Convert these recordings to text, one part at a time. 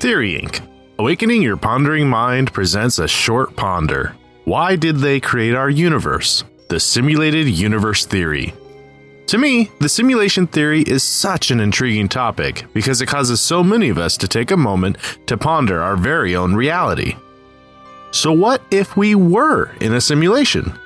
Theory Inc. Awakening Your Pondering Mind presents a short ponder. Why did they create our universe? The Simulated Universe Theory. To me, the simulation theory is such an intriguing topic because it causes so many of us to take a moment to ponder our very own reality. So, what if we were in a simulation?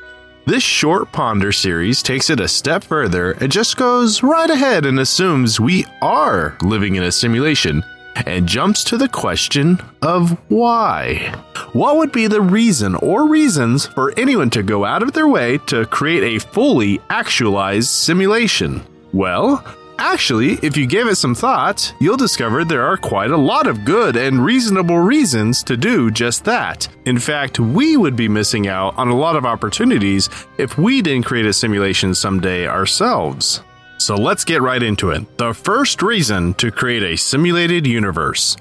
This short ponder series takes it a step further and just goes right ahead and assumes we are living in a simulation and jumps to the question of why. What would be the reason or reasons for anyone to go out of their way to create a fully actualized simulation? Well, Actually, if you give it some thought, you'll discover there are quite a lot of good and reasonable reasons to do just that. In fact, we would be missing out on a lot of opportunities if we didn't create a simulation someday ourselves. So let's get right into it. The first reason to create a simulated universe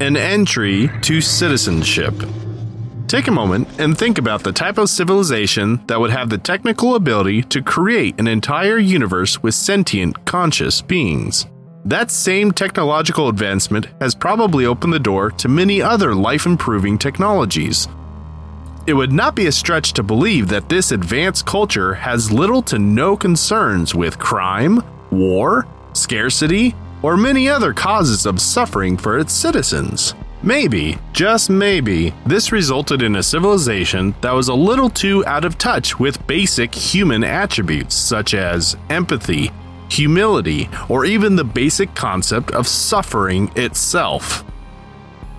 an entry to citizenship. Take a moment and think about the type of civilization that would have the technical ability to create an entire universe with sentient, conscious beings. That same technological advancement has probably opened the door to many other life improving technologies. It would not be a stretch to believe that this advanced culture has little to no concerns with crime, war, scarcity, or many other causes of suffering for its citizens. Maybe, just maybe, this resulted in a civilization that was a little too out of touch with basic human attributes such as empathy, humility, or even the basic concept of suffering itself.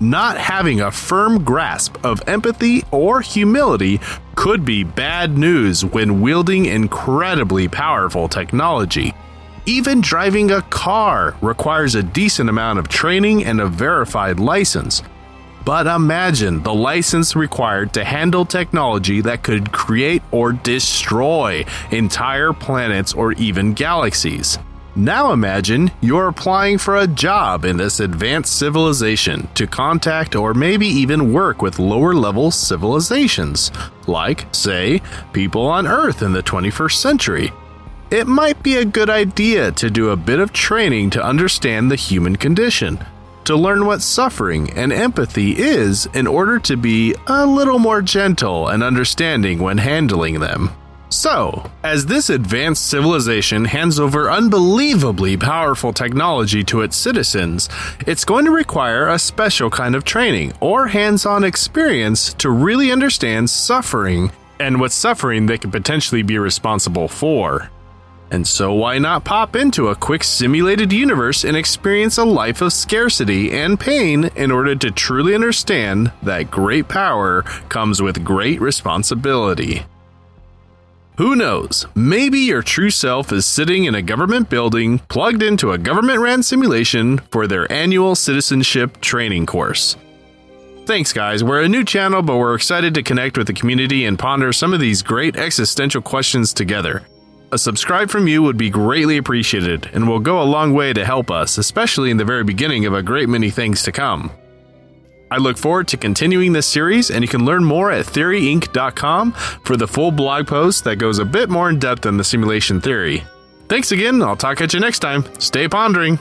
Not having a firm grasp of empathy or humility could be bad news when wielding incredibly powerful technology. Even driving a car requires a decent amount of training and a verified license. But imagine the license required to handle technology that could create or destroy entire planets or even galaxies. Now imagine you're applying for a job in this advanced civilization to contact or maybe even work with lower level civilizations, like, say, people on Earth in the 21st century it might be a good idea to do a bit of training to understand the human condition, to learn what suffering and empathy is in order to be a little more gentle and understanding when handling them. So, as this advanced civilization hands over unbelievably powerful technology to its citizens, it's going to require a special kind of training or hands on experience to really understand suffering and what suffering they could potentially be responsible for. And so, why not pop into a quick simulated universe and experience a life of scarcity and pain in order to truly understand that great power comes with great responsibility? Who knows? Maybe your true self is sitting in a government building, plugged into a government ran simulation for their annual citizenship training course. Thanks, guys. We're a new channel, but we're excited to connect with the community and ponder some of these great existential questions together. A subscribe from you would be greatly appreciated and will go a long way to help us, especially in the very beginning of a great many things to come. I look forward to continuing this series, and you can learn more at theoryinc.com for the full blog post that goes a bit more in depth on the simulation theory. Thanks again, I'll talk at you next time. Stay pondering.